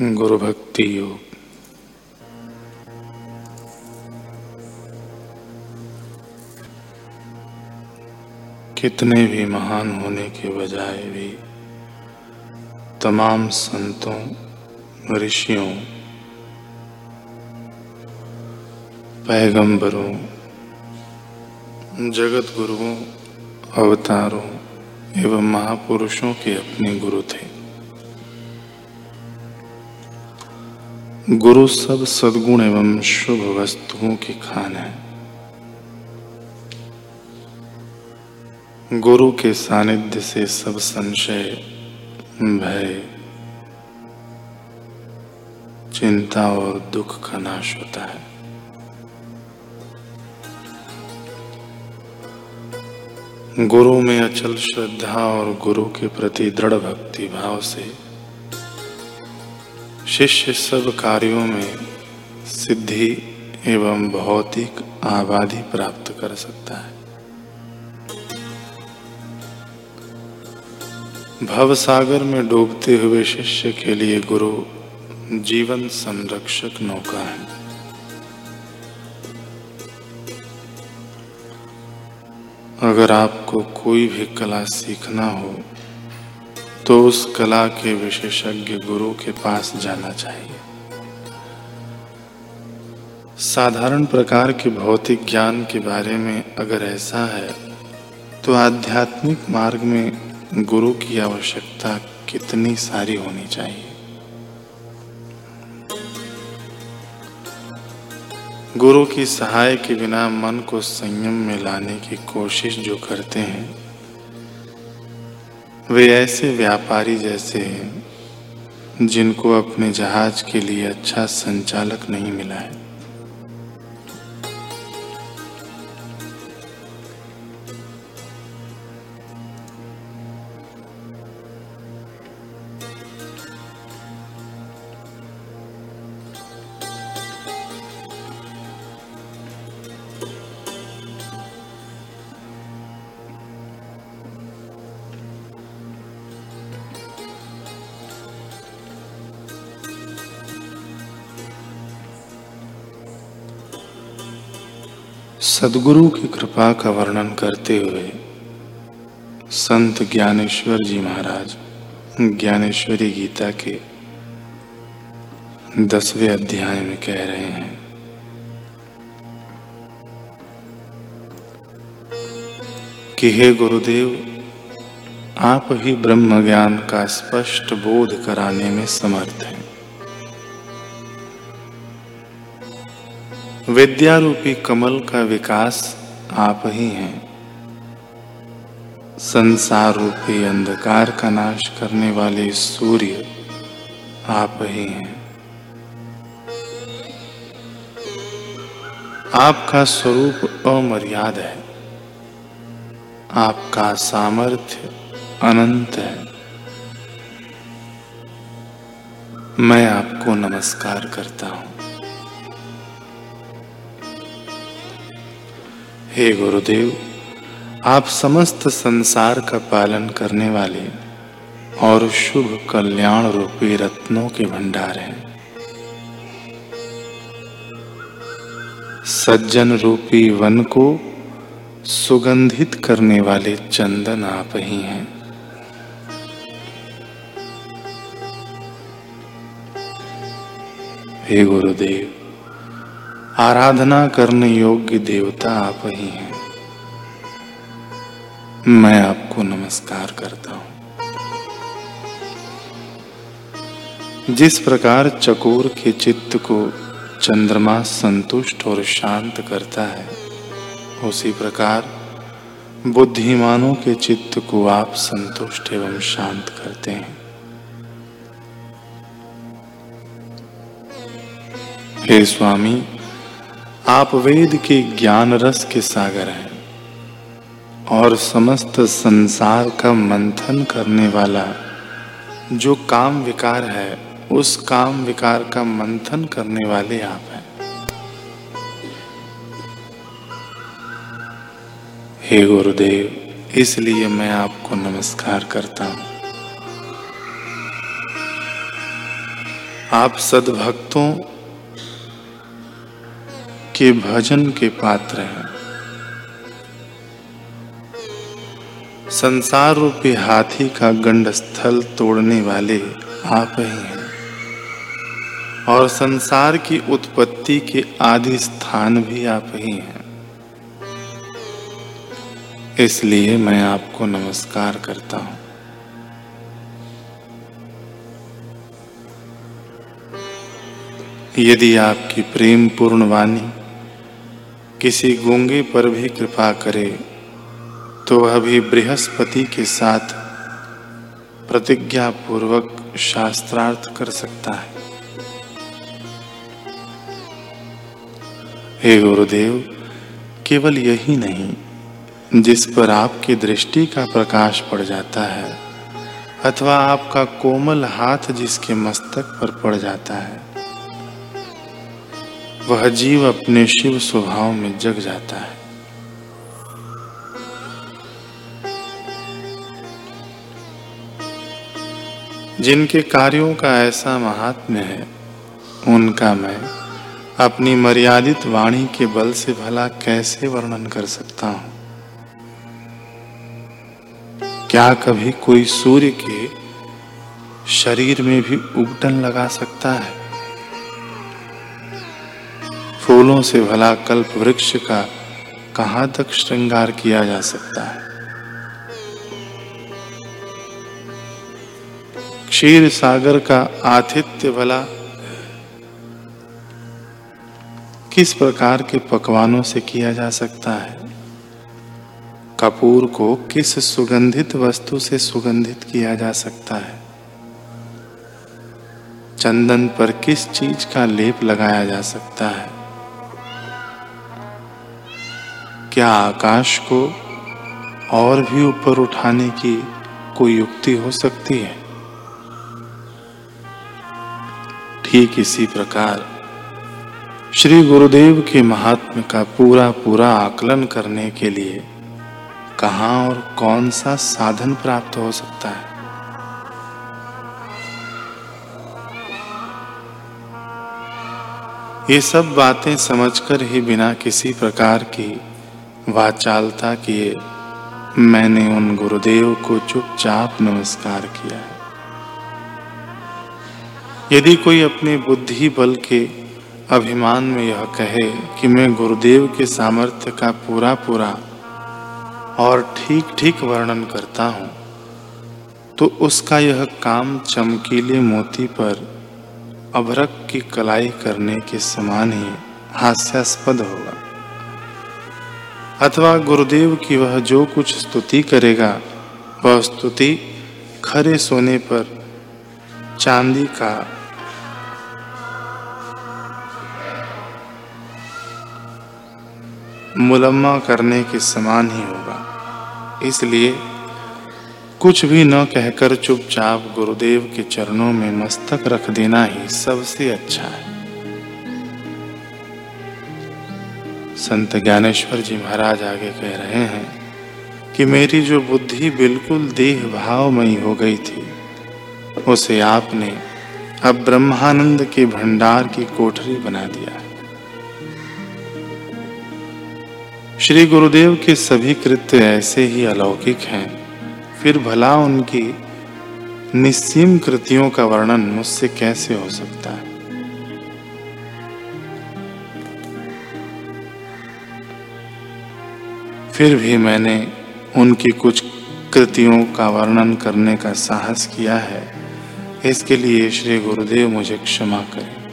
गुरु भक्ति योग। कितने भी महान होने के बजाय भी तमाम संतों, ऋषियों, पैगंबरों जगत गुरुओं अवतारों एवं महापुरुषों के अपने गुरु थे। गुरु सब सद्गुण एवं शुभ वस्तुओं की खान है। गुरु के सानिध्य से सब संशय, भय, चिंता और दुख का नाश होता है। गुरु में अचल श्रद्धा और गुरु के प्रति दृढ़ भक्ति भाव से शिष्य सब कार्यों में सिद्धि एवं भौतिक आबादी प्राप्त कर सकता है। भव सागर में डूबते हुए शिष्य के लिए गुरु जीवन संरक्षक नौका है। अगर आपको कोई भी कला सीखना हो तो उस कला के विशेषज्ञ गुरु के पास जाना चाहिए। साधारण प्रकार के भौतिक ज्ञान के बारे में अगर ऐसा है तो आध्यात्मिक मार्ग में गुरु की आवश्यकता कितनी सारी होनी चाहिए? गुरु की सहाय के बिना मन को संयम में लाने की कोशिश जो करते हैं वे ऐसे व्यापारी जैसे हैं, जिनको अपने जहाज़ के लिए अच्छा संचालक नहीं मिला है। सदगुरु की कृपा का वर्णन करते हुए संत ज्ञानेश्वर जी महाराज, ज्ञानेश्वरी गीता के दसवें अध्याय में कह रहे हैं। कि हे गुरुदेव, आप ही ब्रह्म ज्ञान का स्पष्ट बोध कराने में समर्थ हैं। विद्या रूपी कमल का विकास आप ही हैं। संसार रूपी अंधकार का नाश करने वाले सूर्य आप ही हैं। आपका स्वरूप अमर्याद है। आपका सामर्थ्य अनंत है। मैं आपको नमस्कार करता हूँ। हे गुरुदेव, आप समस्त संसार का पालन करने वाले और शुभ कल्याण रूपी रत्नों के भंडार हैं। सज्जन रूपी वन को सुगंधित करने वाले चंदन आप ही हैं। हे गुरुदेव आराधना करने योग्य देवता आप ही हैं। मैं आपको नमस्कार करता हूँ। जिस प्रकार चकोर के चित्त को चंद्रमा संतुष्ट और शांत करता है, उसी प्रकार बुद्धिमानों के चित्त को आप संतुष्ट एवं शांत करते हैं। हे स्वामी आप वेद के ज्ञान रस के सागर हैं और समस्त संसार का मंथन करने वाला जो काम विकार है, उस काम विकार का मंथन करने वाले आप हैं। हे गुरुदेव, इसलिए मैं आपको नमस्कार करता हूँ। आप सदभक्तों के भजन के पात्र हैं। संसार रूपी हाथी का गंड स्थल तोड़ने वाले आप ही हैं। और संसार की उत्पत्ति के आदि स्थान भी आप ही हैं। इसलिए मैं आपको नमस्कार करता हूँ। यदि आपकी प्रेम पूर्ण वाणी किसी गूँगे पर भी कृपा करे तो वह भी बृहस्पति के साथ प्रतिज्ञा पूर्वक शास्त्रार्थ कर सकता है। हे गुरुदेव, केवल यही नहीं, जिस पर आपकी दृष्टि का प्रकाश पड़ जाता है, अथवा आपका कोमल हाथ जिसके मस्तक पर पड़ जाता है वह जीव अपने शिव स्वभाव में जग जाता है। जिनके कार्यों का ऐसा महात्म्य है, उनका मैं अपनी मर्यादित वाणी के बल से भला कैसे वर्णन कर सकता हूँ? क्या कभी कोई सूर्य के शरीर में भी उगटन लगा सकता है? फूलों से भला कल्प वृक्ष का कहाँ तक श्रृंगार किया जा सकता है? क्षीर सागर का आतिथ्य भला किस प्रकार के पकवानों से किया जा सकता है? कपूर को किस सुगंधित वस्तु से सुगंधित किया जा सकता है? चंदन पर किस चीज़ का लेप लगाया जा सकता है? क्या आकाश को और भी ऊपर उठाने की कोई युक्ति हो सकती है? ठीक इसी प्रकार, श्री गुरुदेव के महात्म का पूरा पूरा आकलन करने के लिए कहा और कौन सा साधन प्राप्त हो सकता है? ये सब बातें समझकर ही बिना किसी प्रकार की वाचालता किए। मैंने उन गुरुदेव को चुपचाप नमस्कार किया। है यदि कोई अपने बुद्धि बल के अभिमान में यह कहे कि मैं गुरुदेव के सामर्थ्य का पूरा पूरा और ठीक ठीक वर्णन करता हूँ तो उसका यह काम चमकीले मोती पर अभरक की कलाई करने के समान ही हास्यास्पद होगा। अथवा गुरुदेव की वह जो कुछ स्तुति करेगा, वह स्तुति खरे सोने पर चांदी का। मुलम्मा करने के समान ही होगा। इसलिए कुछ भी न कहकर चुपचाप गुरुदेव के चरणों में मस्तक रख देना ही सबसे अच्छा है। संत ज्ञानेश्वर जी महाराज आगे कह रहे हैं कि मेरी जो बुद्धि बिल्कुल देह भावमयी हो गई थी, उसे आपने अब ब्रह्मानंद के भंडार की कोठरी बना दिया है। श्री गुरुदेव के सभी कृत्य ऐसे ही अलौकिक हैं, फिर भला उनकी निस्सीम कृतियों का वर्णन मुझसे कैसे हो सकता है? फिर भी मैंने उनकी कुछ कृतियों का वर्णन करने का साहस किया है। इसके लिए श्री गुरुदेव मुझे क्षमा करें।